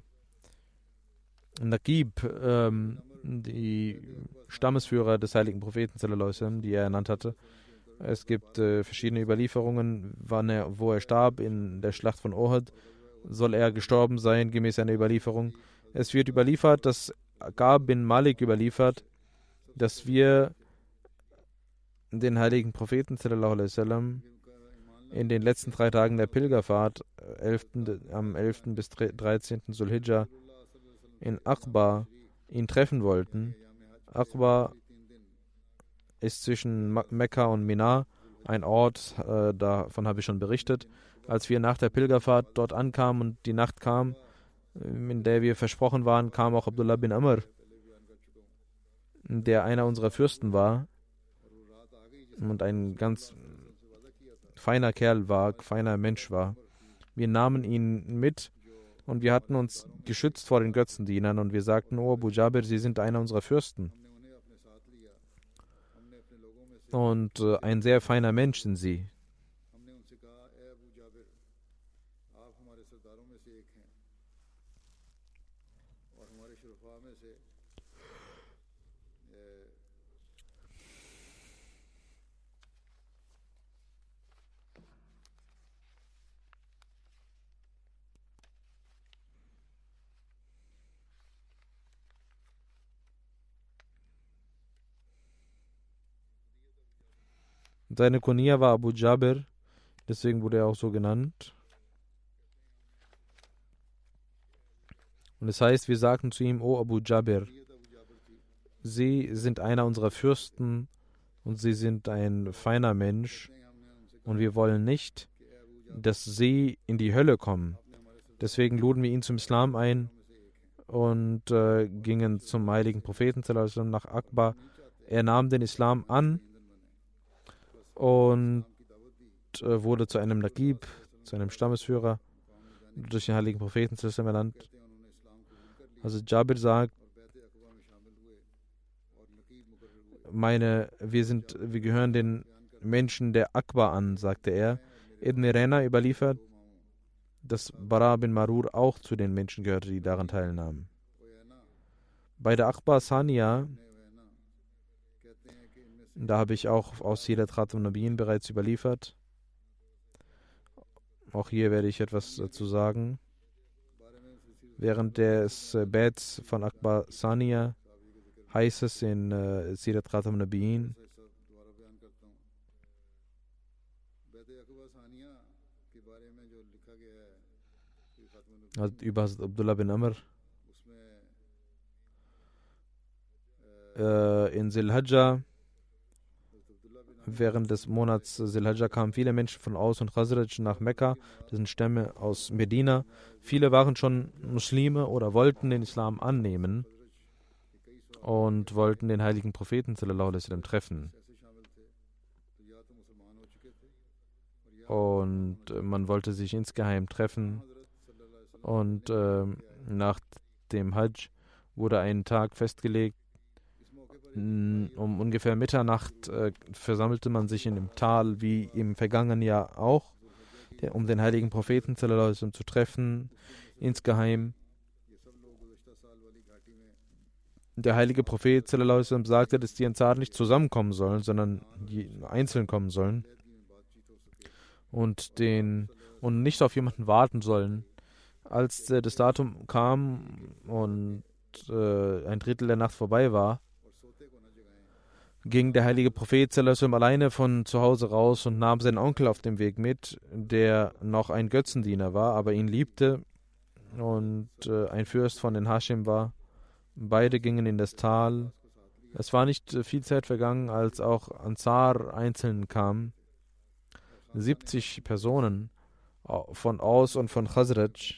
Naqib, ähm, die Stammesführer des heiligen Propheten, die er ernannt hatte. Es gibt äh, verschiedene Überlieferungen, wann er, wo er starb. In der Schlacht von Ohad soll er gestorben sein, gemäß einer Überlieferung. Es wird überliefert, dass Gab bin Malik überliefert, dass wir den heiligen Propheten sallam, in den letzten drei Tagen der Pilgerfahrt 11., am 11. bis 13. Sulhijjah in Akbar ihn treffen wollten. Akbar ist zwischen Mekka und Mina ein Ort, äh, davon habe ich schon berichtet. Als wir nach der Pilgerfahrt dort ankamen und die Nacht kam, ähm, in der wir versprochen waren, kam auch Abdullah bin Amr, der einer unserer Fürsten war und ein ganz feiner Kerl war, feiner Mensch war. Wir nahmen ihn mit und wir hatten uns geschützt vor den Götzendienern und wir sagten, oh Abu Jabir, Sie sind einer unserer Fürsten. Und äh, ein sehr feiner Mensch sind Sie. Seine Kunia war Abu Jabir, deswegen wurde er auch so genannt. Und es heißt, wir sagten zu ihm, O Abu Jabir, Sie sind einer unserer Fürsten und Sie sind ein feiner Mensch und wir wollen nicht, dass Sie in die Hölle kommen. Deswegen luden wir ihn zum Islam ein und äh, gingen zum heiligen Propheten nach Akbar. Er nahm den Islam an und äh, wurde zu einem Naqib, zu einem Stammesführer durch den heiligen Propheten ernannt. Also Jabir sagt, meine, wir sind, wir gehören den Menschen der Akbar an, sagte er. Ibn Rena überliefert, dass Bara bin Marur auch zu den Menschen gehörte, die daran teilnahmen. Bei der Akbar Sania da habe ich auch aus Sirat Khatam Nabin bereits überliefert. Auch hier werde ich etwas dazu sagen. Während des äh, Bets von Akbar Sania heißt es in äh, Sirat Khatam Nabin, über Abdullah bin Amr äh, in Silhajjah Während des Monats Silhajjah kamen viele Menschen von Aus und Khazraj nach Mekka, das sind Stämme aus Medina. Viele waren schon Muslime oder wollten den Islam annehmen und wollten den heiligen Propheten sallam, treffen. Und man wollte sich insgeheim treffen. Und äh, nach dem Hajj wurde ein Tag festgelegt, um ungefähr Mitternacht äh, versammelte man sich in dem Tal wie im vergangenen Jahr auch, der, um den heiligen Propheten zu treffen, insgeheim. Der heilige Prophet sagte, dass die Ansar nicht zusammenkommen sollen, sondern einzeln kommen sollen und, den, und nicht auf jemanden warten sollen. Als äh, das Datum kam und äh, ein Drittel der Nacht vorbei war, ging der heilige Prophet Salasum alleine von zu Hause raus und nahm seinen Onkel auf dem Weg mit, der noch ein Götzendiener war, aber ihn liebte und äh, ein Fürst von den Hashim war. Beide gingen in das Tal. Es war nicht äh, viel Zeit vergangen, als auch Ansar einzeln kam. 70 Personen von Aus und von Khazraj.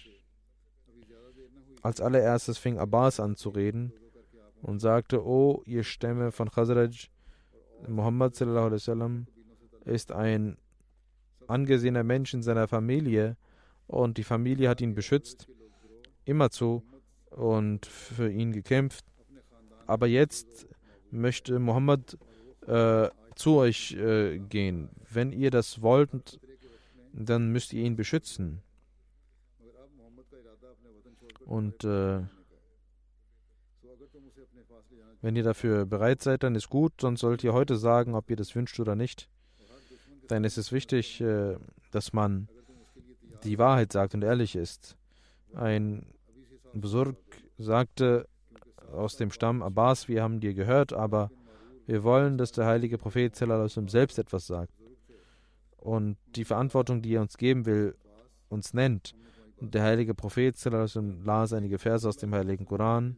Als allererstes fing Abbas an zu reden und sagte, O ihr Stämme von Khazraj, Muhammad ist ein angesehener Mensch in seiner Familie und die Familie hat ihn beschützt, immerzu und für ihn gekämpft. Aber jetzt möchte Muhammad äh, zu euch äh, gehen. Wenn ihr das wollt, dann müsst ihr ihn beschützen. Und äh, wenn ihr dafür bereit seid, dann ist gut, sonst sollt ihr heute sagen, ob ihr das wünscht oder nicht. Denn es ist wichtig, äh, dass man die Wahrheit sagt und ehrlich ist. Ein Besurg sagte aus dem Stamm Abbas, wir haben dir gehört, aber wir wollen, dass der heilige Prophet selbst etwas sagt. Und die Verantwortung, die er uns geben will, uns nennt. Und der heilige Prophet las einige Verse aus dem heiligen Koran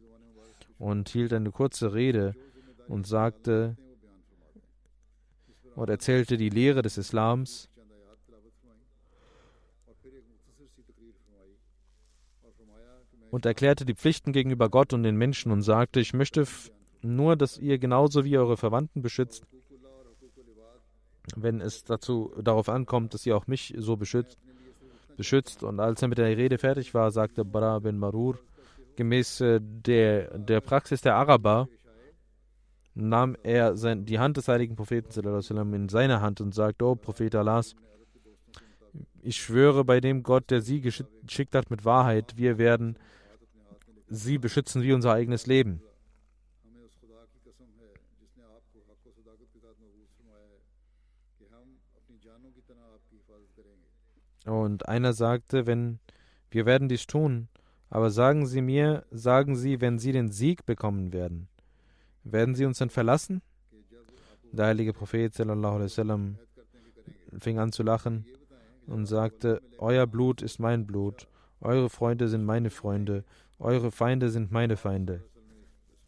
und hielt eine kurze Rede und sagte und erzählte die Lehre des Islams. Und erklärte die Pflichten gegenüber Gott und den Menschen und sagte, ich möchte nur, dass ihr genauso wie eure Verwandten beschützt, wenn es dazu darauf ankommt, dass ihr auch mich so beschützt. beschützt. Und als er mit der Rede fertig war, sagte Bara bin Marur, gemäß äh, der, der Praxis der Araber, nahm er sein, die Hand des heiligen Propheten in seine Hand und sagte, O Prophet Allahs, ich schwöre bei dem Gott, der sie geschickt hat mit Wahrheit, wir werden sie beschützen wie unser eigenes Leben. Und einer sagte, wenn wir werden dies tun, aber sagen Sie mir, sagen Sie, wenn Sie den Sieg bekommen werden, werden Sie uns dann verlassen? Der heilige Prophet sallam, fing an zu lachen und sagte, Euer Blut ist mein Blut, eure Freunde sind meine Freunde, eure Feinde sind meine Feinde.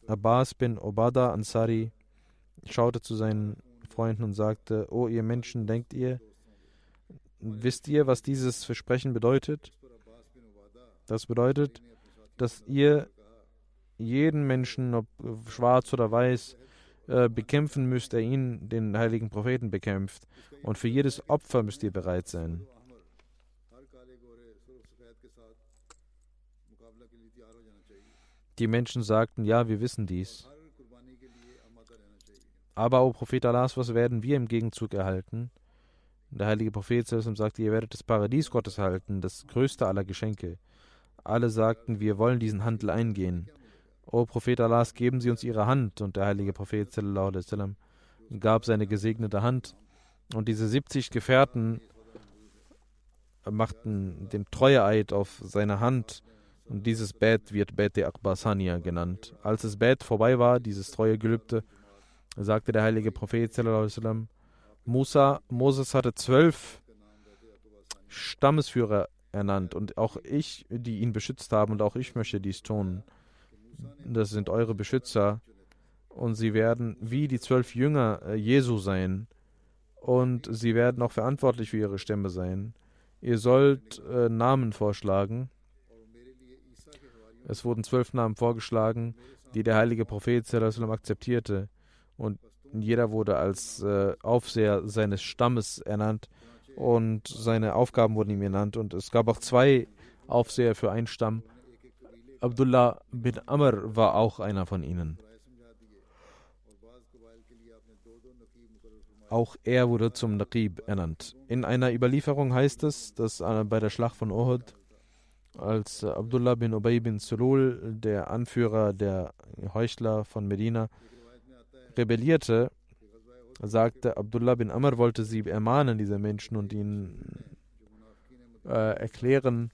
Abbas bin Obada Ansari schaute zu seinen Freunden und sagte, O ihr Menschen, denkt ihr, Wisst ihr, was dieses Versprechen bedeutet? Das bedeutet, dass ihr jeden Menschen, ob schwarz oder weiß, äh, bekämpfen müsst, der ihn, den heiligen Propheten, bekämpft. Und für jedes Opfer müsst ihr bereit sein. Die Menschen sagten, ja, wir wissen dies. Aber, o Prophet Allahs, was werden wir im Gegenzug erhalten? Der heilige Prophet sagte, ihr werdet das Paradies Gottes halten, das größte aller Geschenke. Alle sagten, wir wollen diesen Handel eingehen. O Prophet Allahs, geben Sie uns Ihre Hand. Und der heilige Prophet sallam, gab seine gesegnete Hand. Und diese 70 Gefährten machten den Treueeid auf seine Hand. Und dieses Bett wird Bet Akbasania genannt. Als das Bett vorbei war, dieses treue Gelübde, sagte der heilige Prophet sallam, Musa, Moses hatte zwölf Stammesführer ernannt und auch ich, die ihn beschützt haben und auch ich möchte dies tun. Das sind eure Beschützer und sie werden wie die zwölf Jünger äh, Jesu sein und sie werden auch verantwortlich für ihre Stämme sein. Ihr sollt äh, Namen vorschlagen. Es wurden zwölf Namen vorgeschlagen, die der heilige Prophet akzeptierte. Und jeder wurde als äh, Aufseher seines Stammes ernannt und seine Aufgaben wurden ihm ernannt. Und es gab auch zwei Aufseher für einen Stamm. Abdullah bin Amr war auch einer von ihnen. Auch er wurde zum Naqib ernannt. In einer Überlieferung heißt es, dass äh, bei der Schlacht von Uhud, als Abdullah bin Ubay bin Sulul, der Anführer der Heuchler von Medina, rebellierte, sagte Abdullah bin Amr, wollte sie ermahnen, diese Menschen, und ihnen äh, erklären.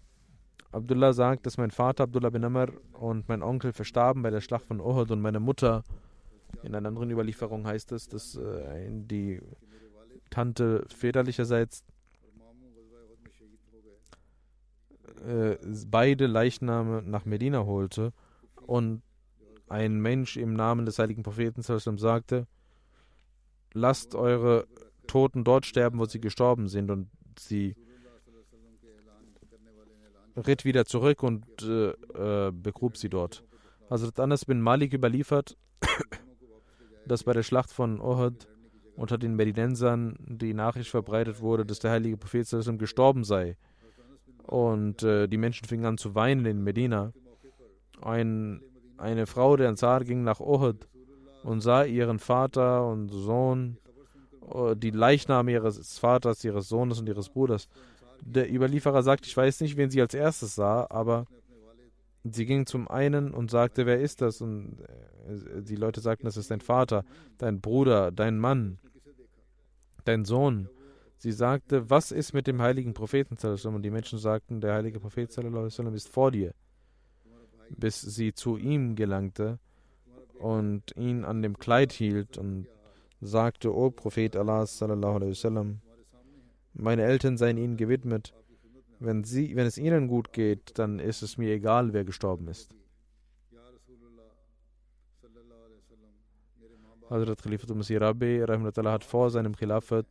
Abdullah sagt, dass mein Vater Abdullah bin Amr und mein Onkel verstarben bei der Schlacht von Uhud und meine Mutter. In einer anderen Überlieferung heißt es, dass äh, die Tante väterlicherseits äh, beide Leichname nach Medina holte und ein Mensch im Namen des heiligen Propheten sagte, lasst eure Toten dort sterben, wo sie gestorben sind. Und sie ritt wieder zurück und äh, äh, begrub sie dort. Also Anas bin Malik überliefert, dass bei der Schlacht von Uhud unter den Medinensern die Nachricht verbreitet wurde, dass der heilige Prophet gestorben sei. Und äh, die Menschen fingen an zu weinen in Medina. Ein eine Frau der Ansar ging nach Uhud und sah ihren Vater und Sohn, äh, die Leichname ihres Vaters, ihres Sohnes und ihres Bruders Der Überlieferer sagt, ich weiß nicht, wen sie als erstes sah, aber sie ging zum einen und sagte, wer ist das? Und äh, die Leute sagten, das ist dein Vater, dein Bruder, dein Mann, dein Sohn. Sie sagte, was ist mit dem heiligen Propheten? Und die Menschen sagten, der heilige Prophet ist vor dir. Bis sie zu ihm gelangte und ihn an dem Kleid hielt und sagte, O Prophet Allah, meine Eltern seien ihnen gewidmet. Wenn, sie, wenn es ihnen gut geht, dann ist es mir egal, wer gestorben ist. Hazrat Khalifatul Masih Rabbi hat vor seinem Khilafat,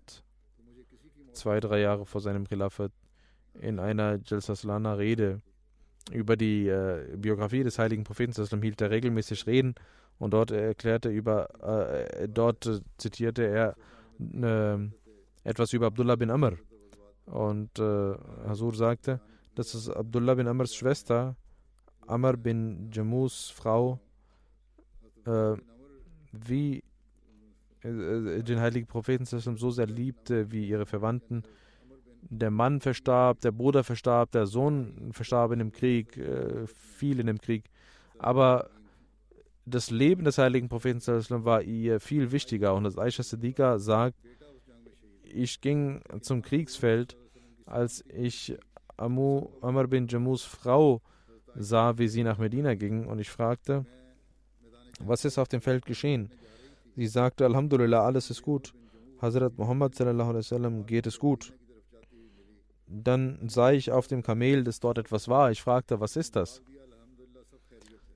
zwei, drei Jahre vor seinem Khilafat, in einer Jalsaslana Rede über die äh, Biografie des heiligen Propheten hielt er regelmäßig Reden und dort erklärte über, äh, dort äh, zitierte er äh, etwas über Abdullah bin Amr. Und äh, Hasur sagte, dass es Abdullah bin Amrs Schwester, Amr bin Jamus Frau, äh, wie äh, den heiligen Propheten so sehr liebte wie ihre Verwandten. Der Mann verstarb, der Bruder verstarb, der Sohn verstarb in dem Krieg, äh, viel in dem Krieg. Aber das Leben des heiligen Propheten war ihr viel wichtiger. Und das Aisha Siddiqa sagt, ich ging zum Kriegsfeld, als ich Amu, Amr bin Jamus Frau sah, wie sie nach Medina ging. Und ich fragte, was ist auf dem Feld geschehen? Sie sagte, Alhamdulillah, alles ist gut. Hazrat Muhammad sallam, geht es gut. Dann sah ich auf dem Kamel, dass dort etwas war. Ich fragte, was ist das?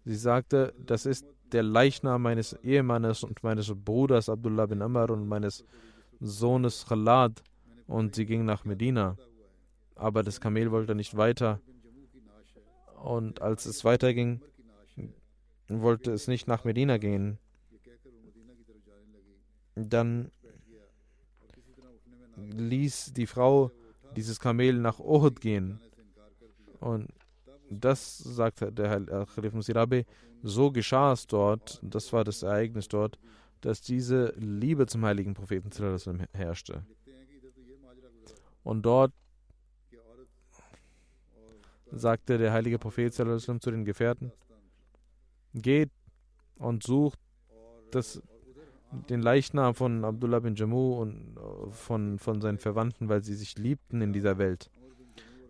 Sie sagte, das ist der Leichnam meines Ehemannes und meines Bruders Abdullah bin Amr und meines Sohnes Khalad. Und sie ging nach Medina. Aber das Kamel wollte nicht weiter. Und als es weiterging, wollte es nicht nach Medina gehen. Dann ließ die Frau dieses Kamel nach Uhud gehen. Und das, sagte der Khalif Musirabe, so geschah es dort, das war das Ereignis dort, dass diese Liebe zum heiligen Propheten herrschte. Und dort sagte der heilige Prophet zu den Gefährten, geht und sucht das, den Leichnam von Abdullah bin Jammu und von, von seinen Verwandten, weil sie sich liebten in dieser Welt.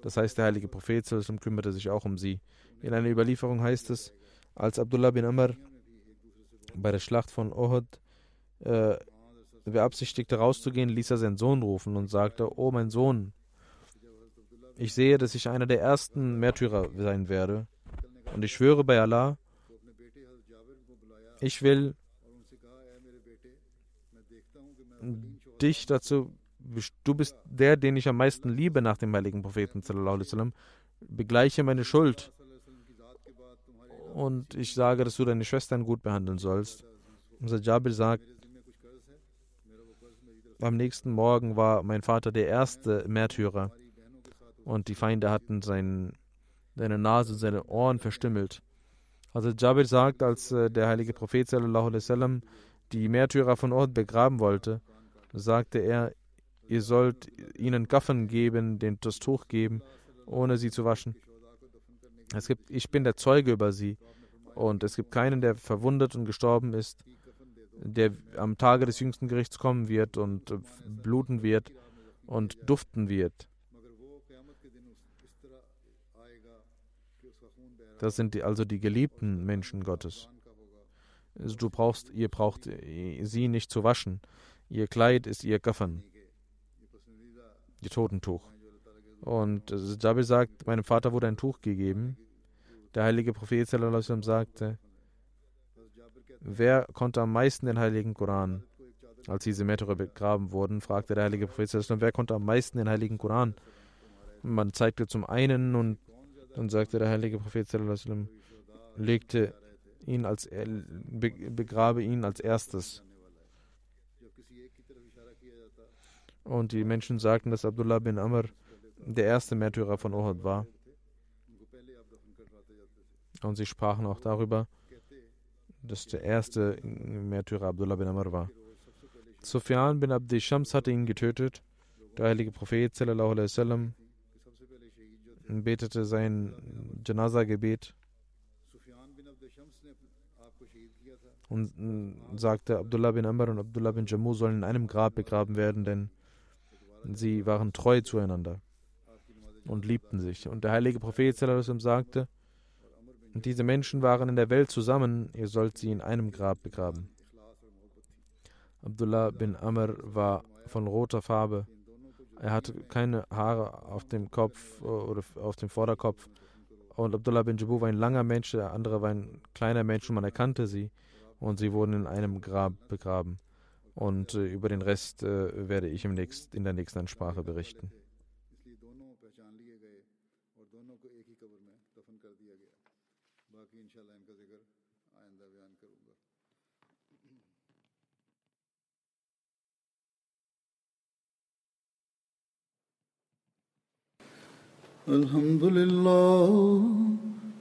Das heißt, der heilige Prophet kümmerte sich auch um sie. In einer Überlieferung heißt es, als Abdullah bin Amr bei der Schlacht von Uhud äh, beabsichtigte rauszugehen, ließ er seinen Sohn rufen und sagte, oh mein Sohn, ich sehe, dass ich einer der ersten Märtyrer sein werde. Und ich schwöre bei Allah, ich will dich dazu, du bist der, den ich am meisten liebe nach dem heiligen Propheten, begleiche meine Schuld. Und ich sage, dass du deine Schwestern gut behandeln sollst. Unser Jabir sagt, am nächsten Morgen war mein Vater der erste Märtyrer und die Feinde hatten sein, seine Nase und seine Ohren verstümmelt. Also Jabir sagt, als äh, der heilige Prophet sallam, die Märtyrer von Ort begraben wollte, sagte er, ihr sollt ihnen Gaffen geben, den das Tuch geben, ohne sie zu waschen. Es gibt, ich bin der Zeuge über sie und es gibt keinen, der verwundet und gestorben ist der am Tage des jüngsten Gerichts kommen wird und äh, bluten wird und duften wird. Das sind die, also die geliebten Menschen Gottes. Du brauchst, ihr braucht äh, sie nicht zu waschen. Ihr Kleid ist ihr Gaffern, Totentuch. Und äh, Jabir sagt, meinem Vater wurde ein Tuch gegeben. Der heilige Prophet sagte, Wer konnte am meisten den heiligen Koran? Als diese Märtyrer begraben wurden, fragte der heilige Prophet, wer konnte am meisten den heiligen Koran? Man zeigte zum einen und dann sagte der heilige Prophet, legte ihn als, begrabe ihn als erstes. Und die Menschen sagten, dass Abdullah bin Amr der erste Märtyrer von Uhud war. Und sie sprachen auch darüber, dass der erste Märtyrer Abdullah bin Amr war. Sufyan bin Abdi Shams hatte ihn getötet. Der heilige Prophet sallam, betete sein Janaza-Gebet und sagte, Abdullah bin Amr und Abdullah bin Jammu sollen in einem Grab begraben werden, denn sie waren treu zueinander und liebten sich. Und der heilige Prophet sagte, diese Menschen waren in der Welt zusammen, ihr sollt sie in einem Grab begraben. Abdullah bin Amr war von roter Farbe. Er hatte keine Haare auf dem Kopf oder auf dem Vorderkopf. Und Abdullah bin Jabu war ein langer Mensch, der andere war ein kleiner Mensch und man erkannte sie. Und sie wurden in einem Grab begraben. Und äh, über den Rest äh, werde ich im nächst, in der nächsten Ansprache berichten. الحمد لله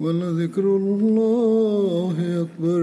ولذكر الله أكبر.